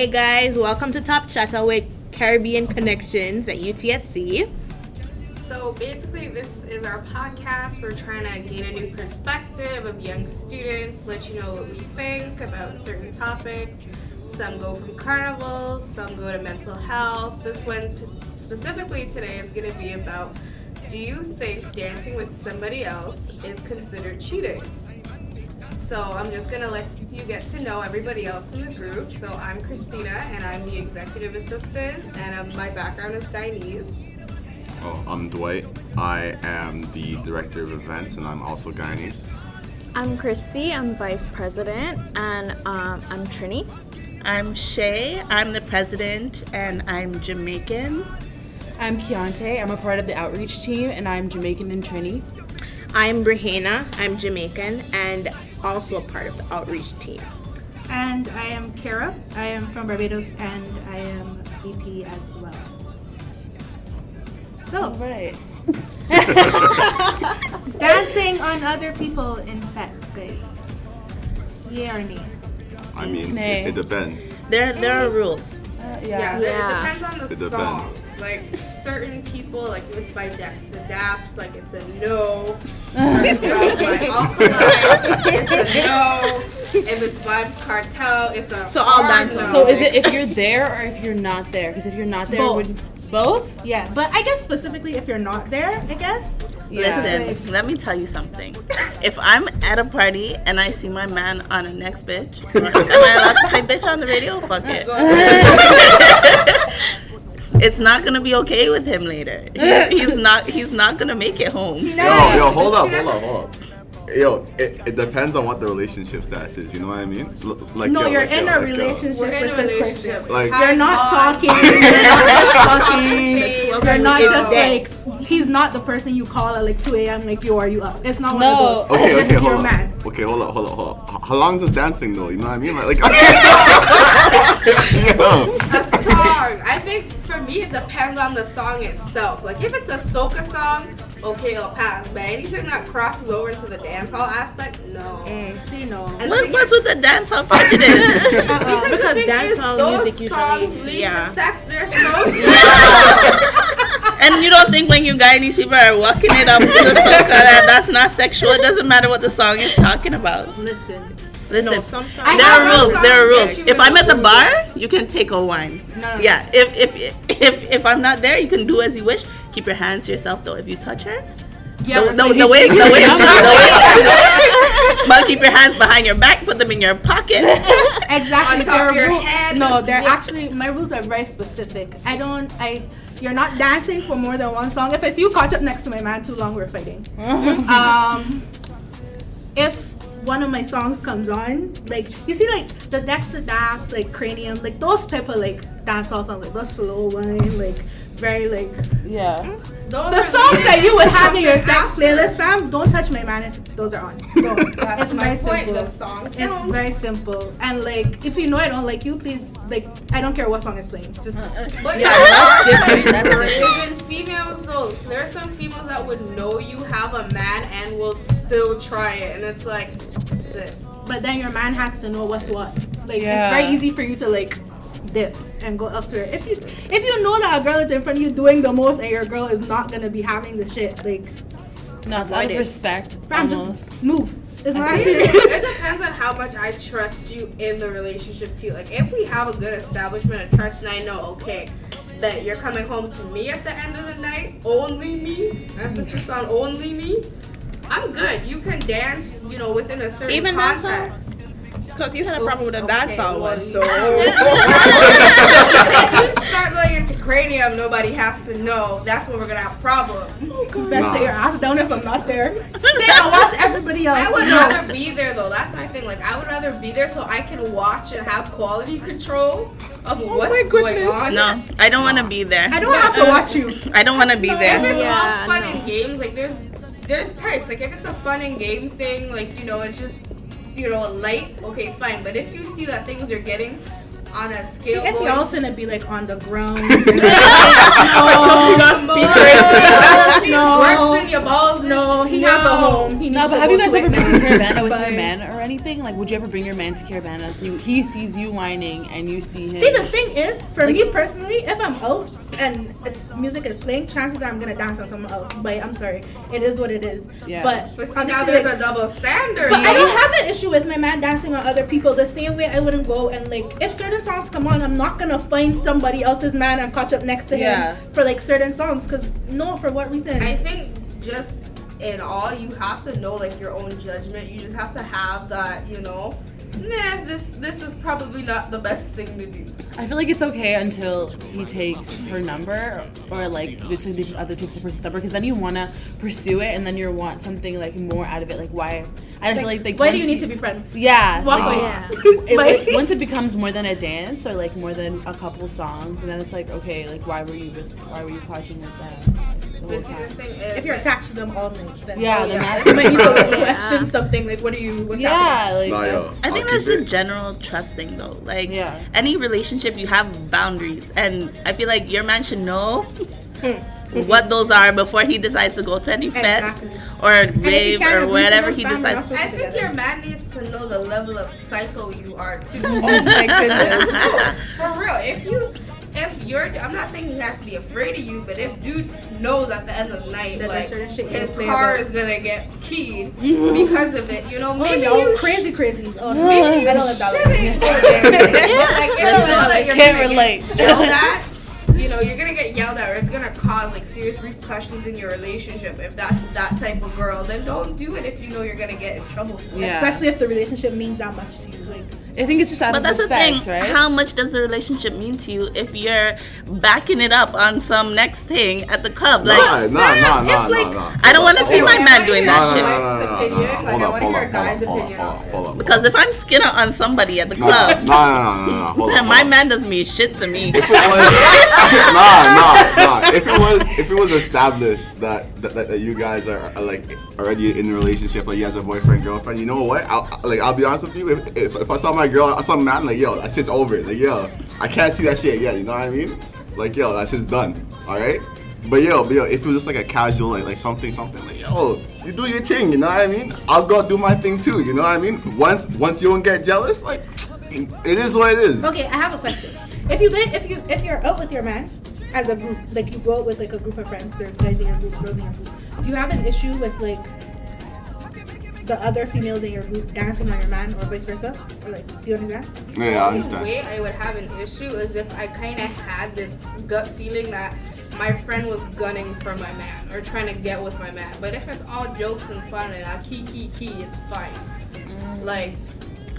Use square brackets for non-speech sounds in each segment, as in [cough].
Hey guys, welcome to Top Chatta with Caribbean Connections at UTSC. So basically, this is our podcast. We're trying to gain a new perspective of young students, let you know what we think about certain topics. Some go from carnivals, some go to mental health. This one specifically today is going to be about do you think dancing with somebody else is considered cheating? So I'm just gonna let you get to know everybody else in the group. So I'm Christina, and I'm the executive assistant, and um, my background is Guyanese. Oh, I'm Dwight. I am the director of events, and I'm also Guyanese. I'm Christy. I'm vice president, and um, I'm Trini. I'm Shay. I'm the president, and I'm Jamaican. I'm Keontae. I'm a part of the outreach team, and I'm Jamaican and Trini. I'm Brahena. I'm Jamaican and also a part of the outreach team. And I am Kara. I am from Barbados and I am VP as well. So, Right. [laughs] [laughs] dancing on other people in fetes, guys. Yeah or nay? I mean, Nay. it, it depends. There, there are rules. Uh, Yeah, yeah. it- Yeah. it depends on the It song. depends. Like certain people, like if it's by Dexta Daps, like it's a no. [laughs] If it's by Alkaline, it's a no. If it's Vybz Kartel, it's a So all hard dance no. So is it if you're there or if you're not there? Because if you're not there, Both. would both? Yeah, but I guess specifically if you're not there, I guess. Yeah. Listen, let me tell you something. If I'm at a party and I see my man on a next bitch, am I allowed to say bitch on the radio? Fuck it. [laughs] it's not gonna be okay with him later. He- he's not. He's not gonna make it home. Yo, yo, hold up, hold up, hold up. Yo, it, it depends on what the relationship status is. You know what I mean? L- like No, yo, you're like, in yo, a like, relationship We're in with a this relationship. person. Like- You're not Hot. [laughs] talking. You're not just talking. It's You're not just like he's not the person you call at like 2 a.m. Like yo, are you up? It's not one of those. Okay, this okay, is your hold on. man. Okay, hold up, hold up, hold up. How long is this dancing though? You know what I mean? Like, like [laughs] [laughs] yo. a song. I think for me it depends on the song itself. Like if it's a soca song, okay, it'll pass. But anything that crosses over into the dance hall aspect, no. Mm, see, no. And What, the what's thing with the dancehall prejudice? is- [laughs] Because uh-uh, the thing dancehall those music usually- songs lead yeah. to sex. They're so [laughs] [laughs] and you don't think when you Guyanese people are walking it up to the soca that that's not sexual? It doesn't matter what the song is talking about. Listen. Listen, No, some songs. There are rules. There are rules. If I'm at the bar, you can take a wine. No, no. Yeah. If if if if I'm not there, you can do as you wish. Keep your hands to yourself though. If you touch her, Yeah, the, but the, he- the way the way I'm the way. But keep your hands behind your back. Put them in your pocket. [laughs] Exactly. On top There of your ru- head. No, they're Yeah. actually my rules are very specific. I don't. I. You're not dancing for more than one song. If it's you caught up next to my man too long, we're fighting. [laughs] um, if one of my songs comes on, like you see, like the Dexta Daps, like Cranium, like those type of like dancehall songs, like the slow one, like very like Yeah. Mm, those the are songs leading that you would have in your something sex playlist, fam. Don't touch my man if those are on. Don't. That's it's my very point. simple. The song It's counts. very simple. And like, if you know I don't like you, please, like, I don't care what song is playing. Just uh, uh, But Yeah, that's are different, that's different. Even females though, so there are some females that would know you have a man and will still try it, and it's like, sis. but then your man has to know what's what. Like, Yeah. it's very easy for you to like dip and go elsewhere. If you if you know that a girl is in front of you doing the most and your girl is not gonna be having the shit, like, No, it's out of respect. fam, almost. just move. It's not It serious. it depends on how much I trust you in the relationship too. Like if we have a good establishment of trust, and I know, okay, that you're coming home to me at the end of the night, only me, emphasis on only me. I'm good. You can dance, you know, within a certain Even dancehall? context. Because you had a problem with the Okay, dancehall well, one, so. [laughs] [laughs] if you start going into cranium, nobody has to know. That's when we're gonna have problems. Oh, Better Nah. your ass down if I'm not there. [laughs] Stay and watch everybody else. I would No. rather be there though. That's my thing. Like I would rather be there so I can watch and have quality control of oh what's my going on. No, I don't want to be there. I don't have to uh, watch you. I don't want to be If there. it's Yeah, all fun no. and games, like there's there's types. Like if it's a fun and game thing, like you know, it's just you know light. Okay, fine. But if you see that things are getting on a scale If going y'all finna be like on the ground, [laughs] Oh, no, oh, She no. works in your balls. No, he has has a home. He needs No, to but have you guys ever been to Caribana with [laughs] your man or anything? Like, would you ever bring your man to Caribana so you, he sees you whining and you see him? See, the thing is, for me personally, if I'm out and music is playing, chances are I'm gonna dance on someone else. But I'm sorry, it is what it is. Yeah. But, But see, now there's like- a double standard. But I don't have that issue with my man dancing on other people the same way I wouldn't go and like if certain songs come on, I'm not gonna find somebody else's man and catch up next to Yeah. him for like certain songs because no, for what reason? I think just in all, you have to know like your own judgment. You just have to have that, you know. Nah, this this is probably not the best thing to do. I feel like it's okay until he takes her number or like this significant other takes the person's number because then you want to pursue it and then you want something like more out of it. Like why? I don't feel like like Why do you need to be friends? Yeah, Walk so, away. Yeah. [laughs] it, Like- it- once it becomes more than a dance or like more than a couple songs, and then it's like okay, like why were you with why were you watching with them the whole But see, the thing is, If you're attached to them all night, then Yeah, then yeah. that's you might need to like, [laughs] Yeah. question something like, what are you? What's yeah, like that's, I think that's keep a general trust thing, though. Like Yeah. any relationship, you have boundaries, and I feel like your man should know [laughs] what those are before he decides to go to any fete Exactly. or rave or whatever he family, decides. that's I think your man needs to know the level of psycho you are too. [laughs] oh my goodness. For real. If you, if you're, I'm not saying he has to be afraid of you, but if dude knows at the end of the night, That like shit his car about. is gonna get keyed [laughs] because of it, you know, Oh, maybe yo, you crazy, crazy. Oh, Maybe I you don't live that shouldn't way. go dancing. Like, if you know that you're Can't relate. Yelled at, [laughs] you know, you're gonna get yelled at, or it's gonna cause like serious repercussions in your relationship. If that's that type of girl, then don't do it. If you know you're gonna get in trouble for it. Yeah. Especially if the relationship means that much to you. Like, I think it's just out But of that's respect, the thing. right? How much does the relationship mean to you if you're backing it up on some next thing at the club? Like, Nah, nah, nah, nah, like- nah, nah. I don't want to see my Okay, man I doing wanna that hear shit. Like, I hear a guy's opinion. Because if I'm skinning on somebody at the Nah, club, nah, nah, nah, nah, hold up, [laughs] my hold up. man doesn't mean shit to me. If it was, [laughs] [laughs] nah, nah, nah. If it was, if it was established that that, that, that you guys are, are like already in a relationship, like you guys are boyfriend girlfriend, you know what? I'll, like I'll be honest with you. If, if, if I saw my girl, I saw a man, like yo, that shit's over. Like yo, I can't see that shit yet. You know what I mean? Like yo, that shit's done. All right. But yo, but yo, if it was just like a casual, like like something, something, like yo, you do your thing. You know what I mean? I'll go do my thing too. You know what I mean? Once once you don't get jealous, like it is what it is. okay, I have a question. If you if you if you're out with your man as a group, like you go out with like a group of friends, there's guys in your group, girls in your group. Do you have an issue with like the other females in your group dancing on your man, or vice versa? Or like, do you understand? Yeah, I understand. The way I would have an issue is if I kind of had this gut feeling that my friend was gunning for my man or trying to get with my man. But if it's all jokes and fun and I key key key, it's fine. Mm. Like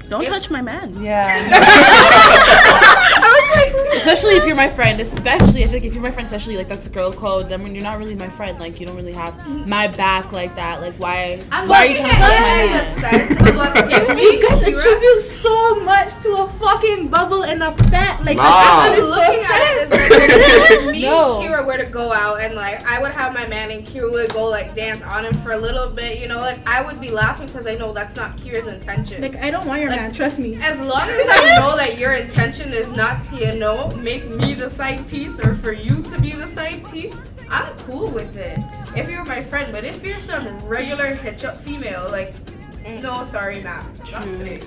Don't If- touch my man. Yeah. [laughs] [laughs] [laughs] [laughs] especially if you're my friend, especially if like if you're my friend, especially like that's a girl code. Then when you're not really my friend, like you don't really have my back like that. Like why? I'm why are you trying to touch my it man? a sense of like [laughs] if You guys attribute so much to a fucking bubble and a fat. Like, Nah. I'm I'm so looking at it as like [laughs] me No. and Kira were to go out and like I would have my man and Kira would go like dance on him for a little bit, you know, like I would be laughing because I know that's not Kira's intention. Like, I don't want your Like- man. Trust me. As long as I know that your intention is not to, you know, make me the side piece or for you to be the side piece, I'm cool with it. If you're my friend, but if you're some regular hitch up female, like, mm. no, sorry, nah. Not today.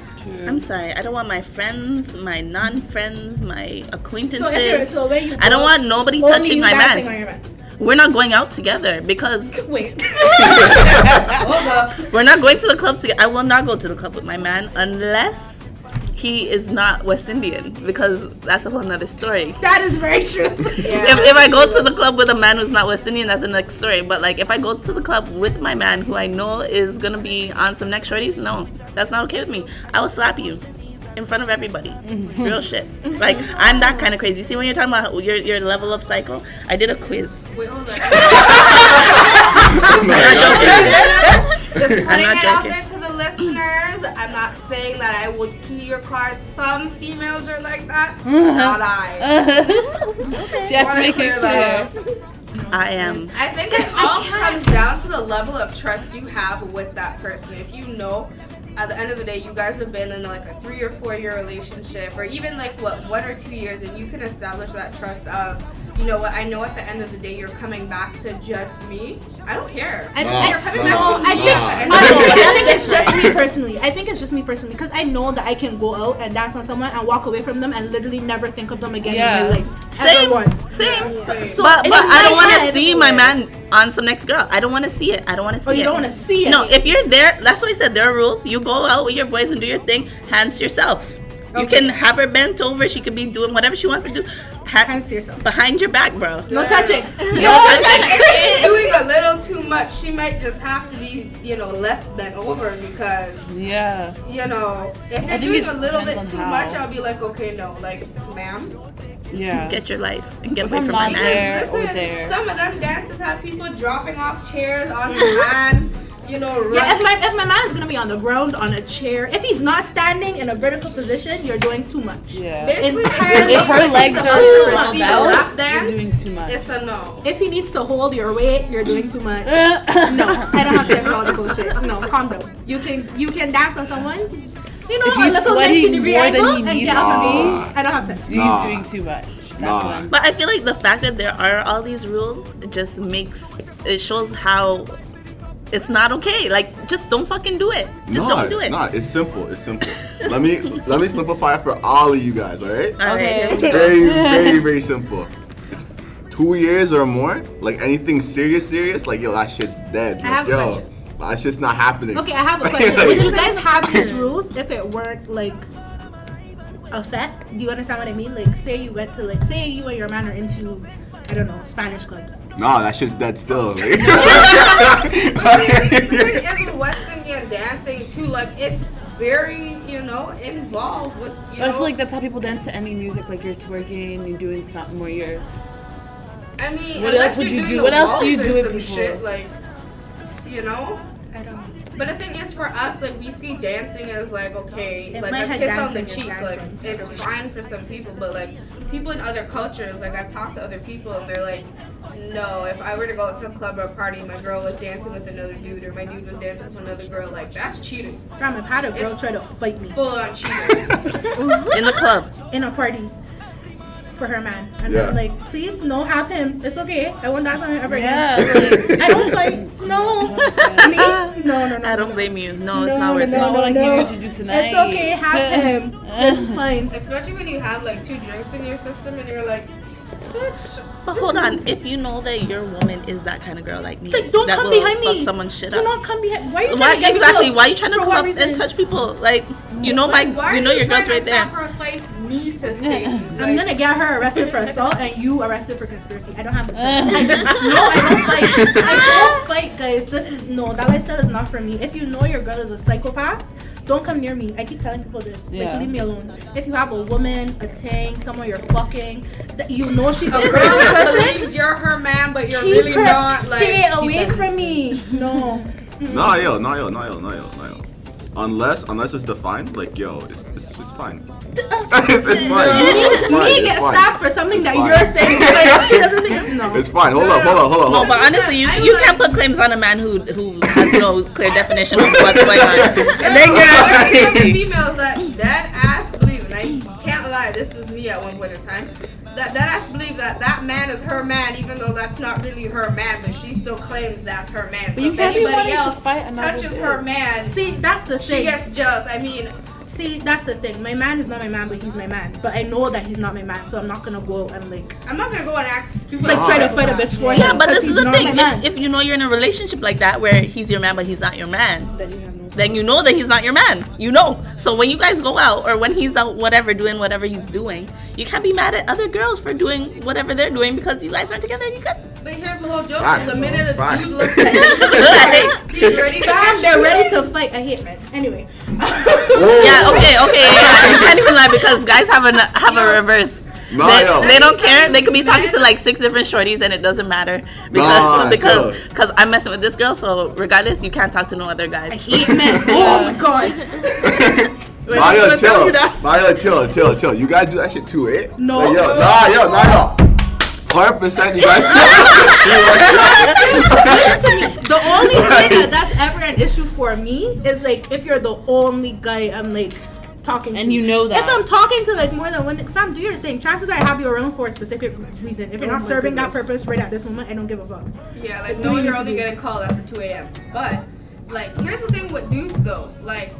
I'm sorry. I don't want my friends, my non-friends, my acquaintances. So if so when you I don't want nobody touching my man. man. We're not going out together because [laughs] Wait. [laughs] Hold up. we're not going to the club together. I will not go to the club with my man unless he is not West Indian because that's a whole nother story. that is very true. [laughs] Yeah. If, if I go to the club with a man who's not West Indian, that's the next story. But like, if I go to the club with my man who I know is gonna be on some next shorties, no, that's not okay with me. I will slap you in front of everybody. [laughs] Real shit. Like, I'm that kind of crazy. You see, when you're talking about your your level of cycle, I did a quiz. Wait, hold on. [laughs] I'm not joking. Just putting I'm not it out there to the listeners. I'm not saying that I would key your car. Some females are like that. [laughs] Not I. [laughs] she has to make it clear. I am. I think it all comes down to the level of trust you have with that person. If you know at the end of the day you guys have been in like a three or four year relationship or even like what one or two years and you can establish that trust of you know what? I know at the end of the day you're coming back to just me. I don't care. I, Nah, I, you're coming nah. back no, to I me. think at the end Nah. honestly. I think [laughs] it's just me personally. I think it's just me personally because I know that I can go out and dance on someone and walk away from them and literally never think of them again Yeah. in my life. Same, Ever once. same. So but but I don't want to see my man on some next girl. I don't want to see it. I don't want to oh, see it. Oh, it. you don't want to see it. No, if you're there, that's why I said there are rules. You go out with your boys and do your thing. Hands to yourself. You Okay. can have her bent over. She can be doing whatever she wants to do. Ha- Hands to yourself. behind your back, bro. no touching. No touching. Doing a little too much, she might just have to be, you know, left bent over because, Yeah. you know, if you're doing a little bit too on much. I'll be like, okay, no, like, ma'am. Yeah. Get your life and get If away I'm from my not man. there- or Listen, there. some of them dances have people dropping off chairs on your man, you know, Yeah, if my if my man is gonna be on the ground on a chair, if he's not standing in a vertical position, you're doing too much. Yeah. Basically, Entirely- If her legs are no. spread See out, lap you're doing too much. It's a no. If he needs to hold your weight, you're doing too much. [laughs] No, I don't have time for all the bullshit. No, calm down. You can you can dance on someone. You know, If a he's little sweating 90 degree more than angle he needs get to be. I don't have time. He's Nah. doing too much. That's Nah. But I feel like the fact that there are all these rules just makes it shows how it's not okay. Like, just don't fucking do it. Just Nah, don't do it. Nah, it's simple. It's simple. let me let me simplify it for all of you guys. All right. All right. Okay. Very very very simple. It's two years or more. Like anything serious serious. Like yo, that shit's dead. I have like, a yo, question. that shit's not happening. Okay, I have a [laughs] question. Would you guys have these [laughs] rules if it weren't like a fete? Do you understand what I mean? Like, say you went to like, say you and your man are into, I don't know, Spanish clubs. Nah, that shit's dead still. [laughs] Like. But see, the thing is with West Indian dancing too, like it's very, you know, involved with. You But I feel like that's how people dance to any music. Like you're twerking, you're doing something where you're. I mean, What else would you're you doing do? What else do you do with people? Shit, like, you know. I don't. But the thing is, for us, like we see dancing as like okay, In like a kiss on the cheek, like it's fine for some people, but like people in other cultures, like I've talked to other people, and they're like, no, if I were to go to a club or a party, my girl was dancing with another dude, or my dude was dancing with another girl, like that's cheating, Fam, I've had a girl try to fight me full on cheating. [laughs] In the club. in a party for her man, and Yeah. I'm like, please, no, have him. It's okay. I won't dance on him ever Yeah. again. [laughs] Like, I don't fight. No, [laughs] me? No, no, no. I don't no. blame you. No, No, it's not no, worth no, it. not what I no, came no. here to do tonight. It's okay. Have [laughs] him. It's fine. Especially when you have like two drinks in your system, and you're like, bitch. But hold on, if you know that your woman is that kind of girl like me, Like, don't that come will behind fuck me. someone's shit Do up. not come behind. Why are you trying Why to get me exactly? Why are you trying to For come what up and touch people? Like you know Like, my, you are know your girl's right there. Sacrifice me to [laughs] save you. I'm Like, gonna get her arrested for assault and you arrested for conspiracy. I don't have the [laughs] time. No, I don't fight. I don't fight, guys. This is no. That lifestyle is not for me. If you know your girl is a psychopath, don't come near me. I keep telling people this. Yeah. Like, leave me alone. If you have a woman, a tank, someone you're fucking, that you know she's a a girl girl that person, believes you're her man, but you're keep really her. not. Like, stay Like, away from me. [laughs] No. No, yo, no, yo, no, yo, nah, yo, nah, yo. Unless, unless it's defined, like, yo, it's, it's just fine. [laughs] [laughs] it's, it's fine. It's fine. Me It's get fine. stopped for something that Fine. you're saying. Like, she [laughs] doesn't think. No. It's fine. Hold up, hold up, hold up, No, but honestly, you, you can't put claims on a man who who has no clear definition of what's going on. And then you're There some crazy. females that dead ass believe, and I can't lie, this was me at one point in time. That that ass believe that that man is her man, even though that's not really her man, but she still claims that's her man. So you if can't anybody wanting to else fight touches bitch. her man, See, that's the thing. she gets jealous. I mean, See, that's the thing. My man is not my man, but he's my man. But I know that he's not my man, so I'm not gonna go and like I'm not gonna go and act stupid. like try to fight a bitch for him. Yeah, but this is the thing. If, if you know you're in a relationship like that where he's your man but he's not your man, then you have no. Then you know that he's not your man. You know. So when you guys go out or when he's out, whatever, doing whatever he's doing, you can't be mad at other girls for doing whatever they're doing because you guys aren't together. You guys. But here's the whole joke: Facts. the minute a Facts. dude looks at [laughs] you, he's ready to Bam, [laughs] they're ready to fight. I hate men. Anyway. [laughs] yeah. Okay. Okay. Yeah. You can't even lie because guys have a have a reverse. Nah, they, they don't care. They could be talking to like six different shorties and it doesn't matter because Nah, because because I'm messing with this girl. So regardless, you can't talk to no other guys. I hate men. Oh my god. [laughs] Nah, yo, gonna tell chill. you that. Nah, yo, chill, chill, chill. You guys do that shit too, eh? No. Like, yo, nah, yo, nah, yo. Hundred percent, you guys. [laughs] Listen to me. The only thing that that's ever an issue for me is like if you're the only guy I'm like talking And to. you know that. If I'm talking to like more than one, fam, do your thing. Chances are I have your around for a specific reason. If you're Oh not my serving that purpose right at this moment, I don't give a fuck. Yeah, like no, you you're only do? getting called after 2 a.m. But like, here's the thing with dudes though. Like,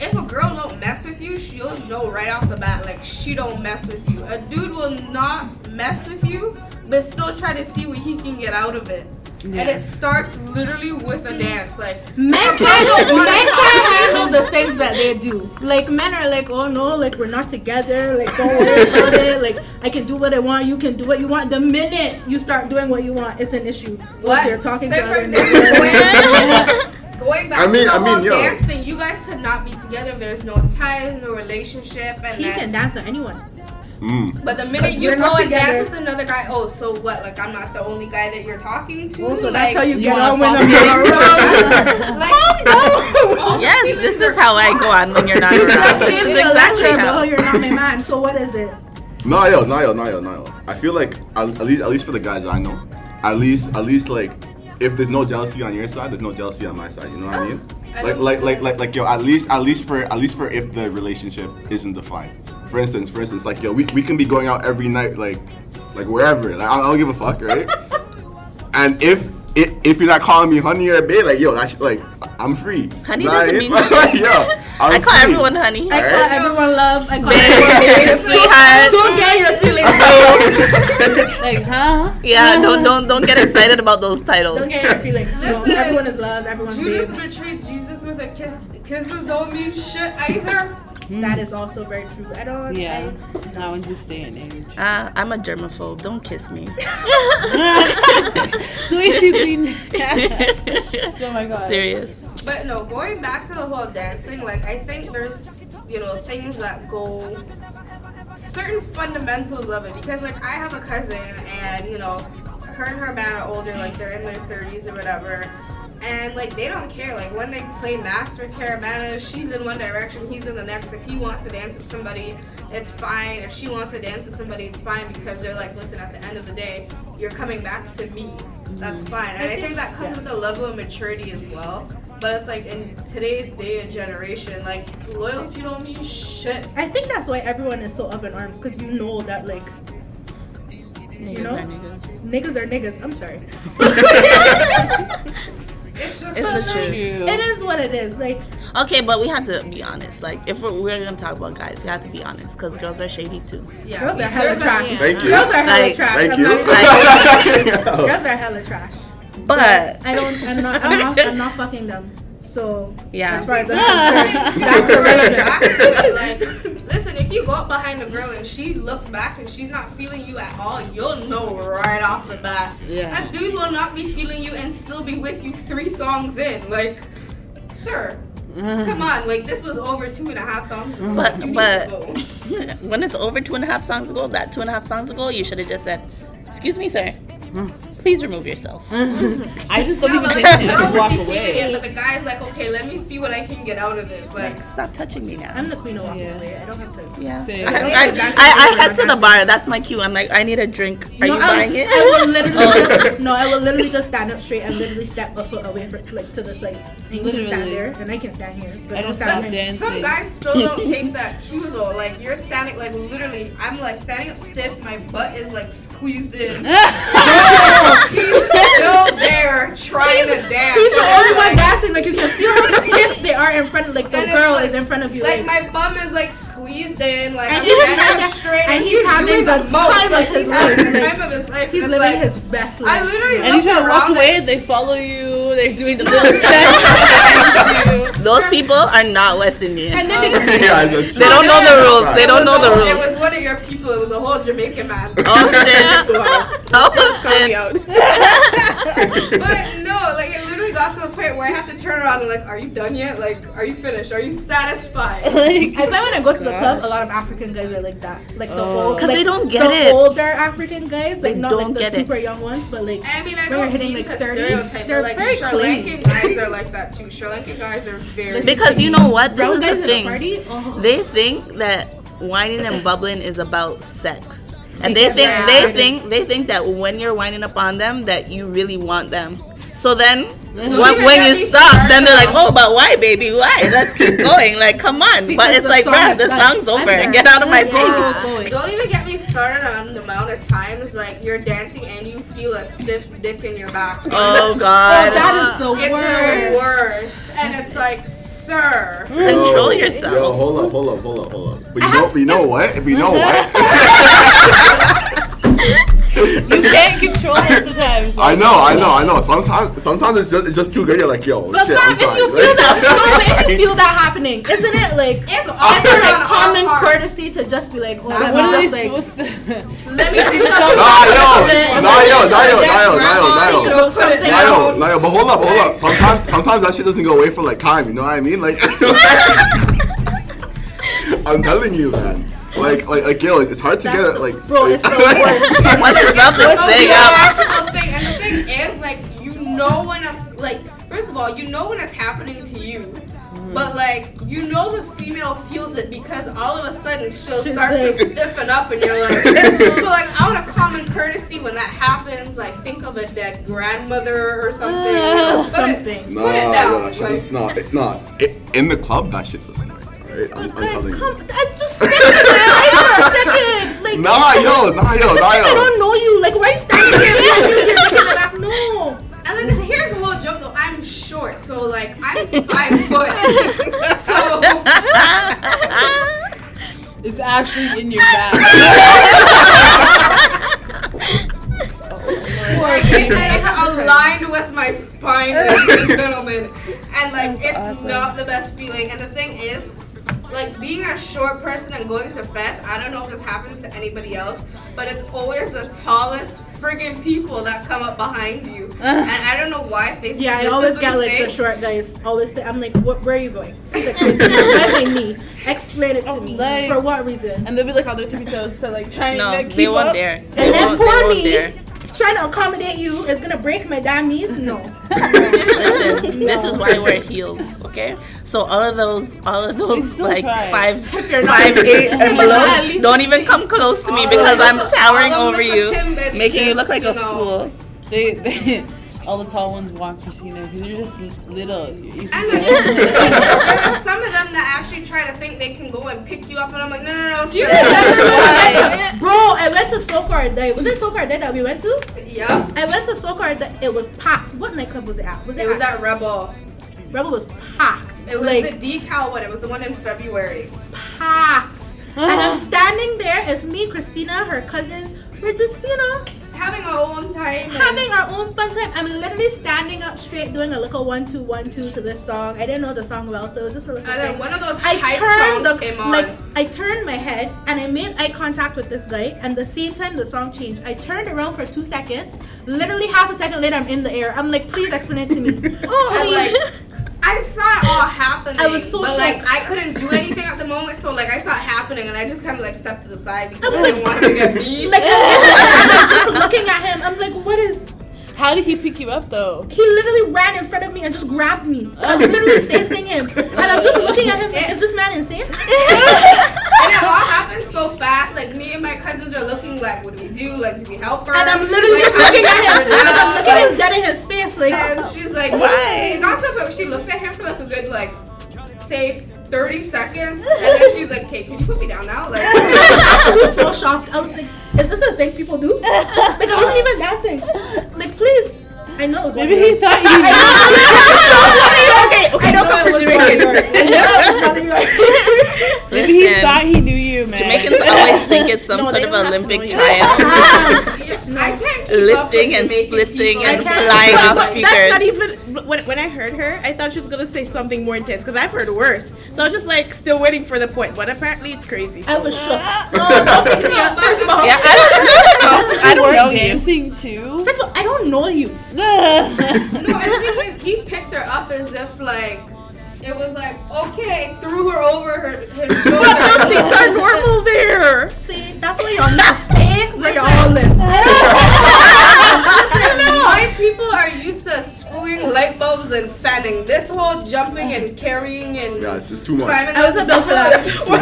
if a girl don't mess with you, she'll know right off the bat. Like, she don't mess with you. A dude will not mess with you, but still try to see what he can get out of it. And it starts literally with a dance. Like, Men if a girl can't, don't men can't handle the things that they do. Like men are like, oh no, like we're not together. Like don't worry about it. Like I can do what I want. You can do what you want. The minute you start doing what you want, it's an issue. Once What? you're talking Say to for other example, going, [laughs] going back I mean- to the I mean, whole yo. dance thing, you guys could not be together if there's no ties, no relationship, and He then can dance to anyone. Mm. But the minute you go and dance with another guy, oh, so what? Like I'm not the only guy that you're talking to. Oh, so like, that's how you, You get wanna on with follow them. me? like, all the Yes, this is how I go on when you're not You [laughs] around. just This is exactly how. how you're not my man. So what is it? No, yo, no, yo, no, yo, no, yo. I feel like at, at least, at least for the guys I know, at least, at least like, if there's no jealousy on your side, there's no jealousy on my side. You know what I mean? I Like, like, like, like, like, yo. At least, at least for, at least for if the relationship isn't defined. For instance, for instance, like, yo, we, we can be going out every night, like, like wherever. Like, I don't, I don't give a fuck, right? [laughs] and if, if, if you're not calling me honey or babe, like, yo, that's like, I'm free. Honey Know doesn't mean [laughs] Like, yo, [laughs] I'm I call free. everyone honey. I call everyone love. I call Babe, everyone sweetheart. Don't get your feelings hurt. Like, huh? Yeah, don't don't don't get excited about those titles. Don't get your feelings. No, everyone is love. Everyone's Judas babe. betrayed Jesus with a kiss. Kisses don't mean shit either. That is also very true. I don't. Yeah. Not in this day and age. Uh, I'm a germaphobe. Don't kiss me. [laughs] [laughs] the way she leaned. [laughs] oh my god. Serious. But no, going back to the whole dance thing, like I think there's you know things that go certain fundamentals of it because like I have a cousin and you know her and her man are older, like they're in their 30s or whatever. And like they don't care. Like when they play Master Caribana, she's in one direction, he's in the next. If he wants to dance with somebody, it's fine. If she wants to dance with somebody, it's fine because they're like, listen, at the end of the day, you're coming back to me. That's fine. And I think that comes with a level of maturity as well. But it's like in today's day and generation, like loyalty don't mean shit. I think that's why everyone is so up in arms because you know that like Niggas know? are niggas. niggas are niggas. I'm sorry. [laughs] [laughs] It's just It's that, the like, truth. It is what it is. Like Okay, but we have to be honest. Like, if we're, we're gonna talk about guys, we have to be honest because girls are shady too. Yeah, girls are hella there's a- trash. Thank you. Girls are hella Like- trash. Thank I'm you. not even- [laughs] girls are hella trash. But I don't. I'm not. I'm not. I'm not fucking them. So Yeah. as far as I'm [laughs] concerned, that's [laughs] That's irrelevant. back to it. Like, listen, if you go up behind a girl and she looks back and she's not feeling you at all, you'll know right off the bat. Yeah. That dude will not be feeling you and still be with you three songs in. Like, sir, come on. Like, this was over two and a half songs ago. But- but- [laughs] when it's over two and a half songs ago, that two and a half songs ago, you should have just said, "Excuse me, sir. Please remove yourself." [laughs] I just don't Yeah, even but take like, it. the I just walk would be feeling away. it, but the guy's like, okay, let me see what I can get out of this. Like, Like, stop touching me now. I'm the queen of walking Yeah. away. I don't have to. yeah. Same. I, I, Yeah, I, I head to the bar. That's my cue. I'm like, I need a drink. Are no, you I, buying it? I will [laughs] literally just no. I will literally just stand up straight and literally step a foot away from like to the side. And you can stand Literally. there, and I can stand here. But I don't just stand stop behind me. Some guys still don't [laughs] take that cue though. Like you're standing, like literally, I'm like standing up stiff. My butt is like squeezed in. He's still there trying to dance. He's the only it's one like- dancing. Like you can feel how [laughs] stiff they are in front. of Like the And girl like- is in front of you. Like my bum is like squeezed in. Like And I'm he's standing having- [laughs] up straight, and he's having doing the most. time of Like, his he's having life. the time of his life. he's living like, his best life. I literally And he's look gonna walk around away. They follow you. They're doing the [laughs] little steps behind you. Those people are not West Indian. And then they [laughs] yeah, They don't know the rules. They don't know a- the It rules. was one of your people. It was a whole Jamaican man. [laughs] Oh shit! [laughs] Oh shit! But no, like it literally got to the point where I have to turn around and like, are you done yet? Like, are you finished? Are you satisfied? [laughs] Like, I find when I go to the club, a lot of African guys are like that. Like the Oh. old, 'Cause like, they don't get the it. older African guys, like They not don't like the get it. super young ones, but like And I mean, I When you're don't hitting, mean like, to 30, stereotype, they're but like very Sri clean. Lankan guys are like that too. Sri Lankan guys are very. [laughs] Because you know what? This brown is the thing. party. Oh. They think that whining and bubbling is about sex. And they think they think they think that when you're winding up on them that you really want them. So then When, when you stop, then they're like, "Oh, but why, baby? Why? Let's keep [laughs] going. Like, come on." Because but it's like, song bruh, the song's I'm over. Get out of my Yeah. face. going. Don't even get me started on the amount of times like you're dancing and you feel a stiff dick in your back. Oh Oh, God. that is the it's worst. the worst, and it's like, sir. Control Yo, yourself. Yo, hold up, hold up, hold up, hold up. But you know, but you know what? If you know [laughs] what? [laughs] You [laughs] can't control it sometimes. I know, I know, I know. Sometimes, sometimes it's just, it's just too good. You're like, yo, But shit, fam, I'm if sorry. you feel that, no, but if you [laughs] feel that happening, isn't it like It's isn't like common all courtesy to just be like, oh, let What are me they just like, supposed to? [laughs] Let me see Nah, nah, yo, nah, yo, nah, yo, nah, yo, nah, yo. You know, something Nah, yo, nah, yo, but hold up, hold up. Sometimes, sometimes that shit doesn't go away for like time. You know what I mean? Like, I'm telling you, man. Like, like, like, yo, it's hard to get it. Like, bro, it's the worst. When it's up, it's staying yeah, up. thing. And the thing is, like, you know when a like, first of all, you know when it's happening to you. Mm-hmm. But like you know the female feels it because all of a sudden she'll She's start like- to stiffen up and you're like [laughs] so like out of common courtesy when that happens like think of a dead grandmother or uh, something Put it- Something. Nah, put it yo, down that shit like, is, nah, it- nah. It, in the club, that shit doesn't work. Alright, I'm, oh, I'm Guys, telling you. I just stick to the side for a second. Like, Nah, yo, nah, yo, especially nah, if I yo. don't know you. Like, why are you standing [laughs] here? Like, you're you're taking it back. No. And then here's a little joke though. I'm short, so like I'm five foot. [laughs] so It's actually in your back. like it, it's aligned with my spine, ladies and gentlemen. And like it's not the best feeling. And the thing is, like being a short person and going to fetes, I don't know if this happens to anybody else, but it's always the tallest friggin' people that come up behind you. [laughs] and I don't know why if they Yeah, I always is get like thing. the short guys. Always, th- I'm like, what, where are you going? Please explain to me. [laughs] Why me? Explain it to me. Like- For what reason? And they'll be like on their tippy toes to like trying No, to keep they won't up. dare. And They then won't, they poor won't me, dare. Trying to accommodate you is gonna break my damn knees. No. [laughs] Listen, this is why I wear heels, okay? So all of those, all of those like try. five, [laughs] you're not- five, [laughs] eight, and below, don't even come close to me because I'm towering over you, making you look like a fool. They, they, all the tall ones walk Christina because you're just little. You're easy And to- there's some of them that actually try to think they can go and pick you up, and I'm like, no, no, no, Do you remember when I went to, [laughs] bro? I went to Sokar Day. Was it Sokar Day that we went to? Yeah. I went to Sokar Day. It was packed. What nightclub was it at? Was it, It was at? that Rebel. Rebel was packed. It was like the decal one. It was the one in February. packed. And I'm [laughs] standing there. It's me, Christina, her cousins. We're just, you know, Having our own time. having our own fun time. I'm literally standing up straight, doing a little one two one two to this song. I didn't know the song well, so it was just a little. And then one of those I hype turned songs the came on. like I turned my head and I made eye contact with this guy, and the same time the song changed. I turned around for two seconds. Literally half a second later, I'm in the air. I'm like, please explain it to me. [laughs] oh, like, I saw it all happening. [laughs] I was so But like. I couldn't do anything at the moment, so like, I saw it happening, and I just kind of like stepped to the side because I I, didn't want him to get me. like I'm, in the I'm just looking at him. I'm like, what is? How did he pick you up though? He literally ran in front of me and just grabbed me. So I'm literally [laughs] facing him, and I'm just looking at him. Like, is this man insane? [laughs] and it all happened so fast. Like me and my cousins are looking like, what do we do? Like, do we help her? And I'm literally Like, just looking at him. how do we And I'm looking him dead in his face, like. And she's like, Why? It got to the point where she looked at him for like a good like, say 30 seconds, and then she's like, "Okay, can you put me down now?" Like, [laughs] I was so shocked. I was like, is this a thing people do? Like, I wasn't even dancing. Like, please. I know. it was Maybe one he of yours. thought you. [laughs] okay, okay, don't come for Jamaicans. I [laughs] was one yours. [laughs] Maybe he thought he knew you, man. Jamaicans always think it's some No, sort of don't have to Olympic know you. triumph, yeah, I can't keep up with lifting and splitting people. and flying off up. But that's not speakers. even when, when I heard her. I thought she was gonna say something more intense because I've heard worse. So I was just like still waiting for the point, but apparently it's crazy. I So. was shook. No, don't pick me up. First of all, Yeah, I don't know. I You were know dancing too. first of all, I don't know you. [laughs] No, and the thing is, he picked her up as if like it was like okay, threw her over her, her. But those things are [laughs] normal there. See, that's why to stay where y'all live. [laughs] Listen, white people are used to screwing light bulbs and fanning. This whole jumping and carrying and Yeah, it's, it's too much. [laughs] climbing. [laughs] I was a bill for that. Too much.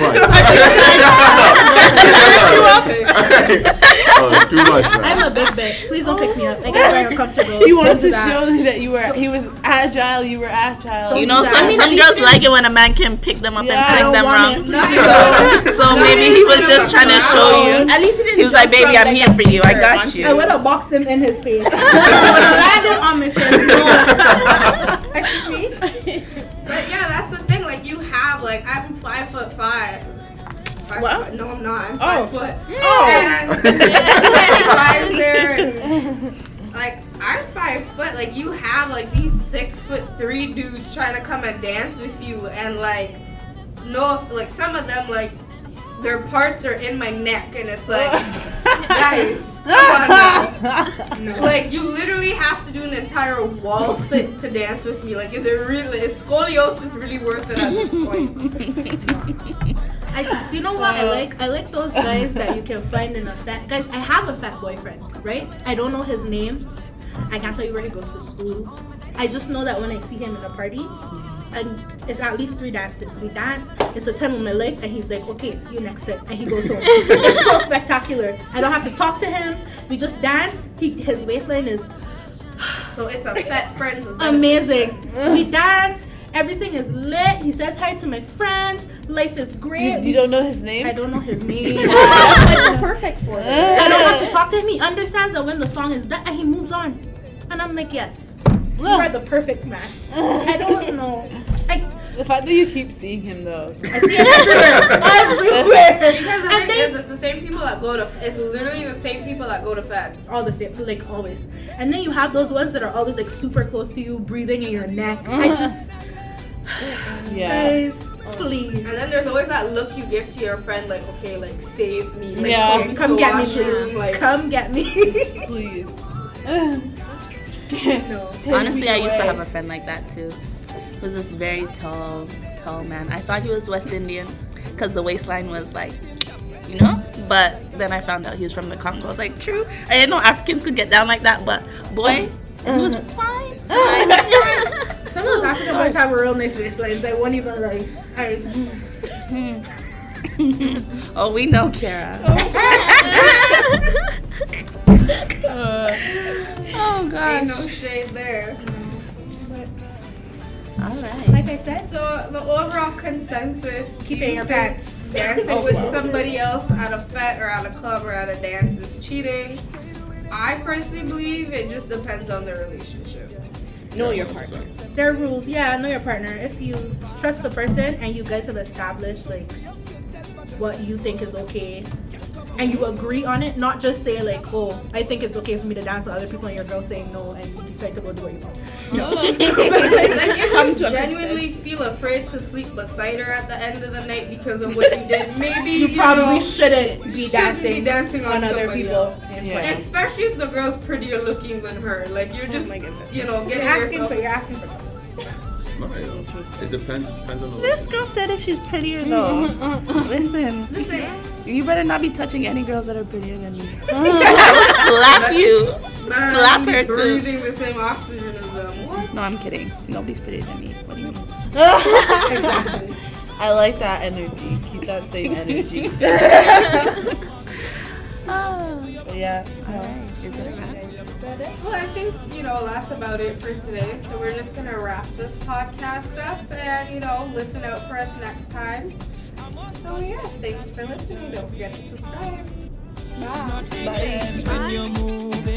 oh, it's too much, man. I'm a big bitch. Please don't pick me up. I get very comfortable. He wanted to show show that you were he was agile, you were agile. You know, some some girls like it when a man can pick them up and I fling them want wrong. it. [laughs] So, so maybe he was just trying to show you. At least he didn't. He was like, "Baby, I'm here for you. I got you." I would have boxed him in his face. I would have landed on my face. [laughs] Excuse me. But yeah, that's the thing. Like you have like I'm five foot five. Five What? Foot. No, I'm not. I'm Oh. five foot. [laughs] Oh. And five there. and, Like I'm five foot. Like you have like these six foot three dudes trying to come and dance with you, and like no, like some of them like their parts are in my neck, and it's like, [laughs] guys, [laughs] come on now. Like you literally have to do an entire wall sit to dance with me. Like, is it really? Is scoliosis really worth it at this point? I, you know what I like? I like those guys that you can find in a fete. Guys, I have a fete boyfriend, right? I don't know his name. I can't tell you where he goes to school. I just know that when I see him in a party, and it's at least three dances. We dance. It's a time of my life, and he's like, "Okay, see you next time," and he goes home. [laughs] it's so spectacular. I don't have to talk to him. We just dance. He, his waistline is [sighs] So it's a fete friends with amazing. we dance. Everything is lit. He says hi to my friends. Life is great. You, you don't know his name? I don't know his [laughs] name. That's so [laughs] perfect for her. I don't have to talk to him. He understands that when the song is done and he moves on. And I'm like, yes, you are the perfect man. I don't know. I, The fact that you keep seeing him though. I see him everywhere. [laughs] everywhere. Because the And thing then- is, it's the same people that go to. It's literally the same people that go to feds. all the same, like always. And then you have those ones that are always like super close to you, breathing in your neck. I mm. just, Yeah. guys, oh. please. And then there's always that look you give to your friend, like, okay, like save me. Like, Yeah. okay, Come get me, please. Like, Come get me. Please. [laughs] no. [laughs] Honestly, I used to have a friend like that too. It was this very tall, tall man. I thought he was West Indian because the waistline was like, you know. But then I found out he was from the Congo. I was like, true. I didn't know Africans could get down like that. But boy, he was [laughs] fine. [laughs] fine. Some of those African boys have a real nice waistlines. I won't even like. I. oh, we know, Kara. oh [laughs] Oh, ain't gosh. no shade there. All right. Like I said, So the overall consensus, keeping your you think pants. Dancing [laughs] with somebody else at a fete or at a club or at a dance is cheating. I personally believe it just depends on the relationship. Know your partner. There are rules. Yeah, know your partner. If you trust the person and you guys have established like what you think is okay and you agree on it, not just say like, oh, I think it's okay for me to dance with other people and your girl saying no and you decide to go do what you want. No. Oh. [laughs] Like [laughs] if Come you to a genuinely feel afraid to sleep beside her at the end of the night because of what you did, [laughs] maybe you you, probably know, shouldn't be shouldn't dancing, be dancing on, on other somebody people. Yeah. Especially if the girl's prettier looking than her. Like you're oh just, my goodness. you know, You're asking yourself. for you're asking for No, it, it depends. Depends on the. This girl said if she's prettier though. Listen, Listen, you better not be touching any girls that are prettier than me. I [laughs] will slap you. better Slap not be her too. breathing the same oxygen as them. What? No, I'm kidding. Nobody's prettier than me. What do you mean? Exactly. [laughs] I like that energy. Keep that same energy. Oh, [laughs] But yeah. alright. Is it a wrap? Well, I think, you know, that's about it for today. So we're just going to wrap this podcast up and, you know, listen out for us next time. So, yeah, thanks for listening. Don't forget to subscribe. When you're moving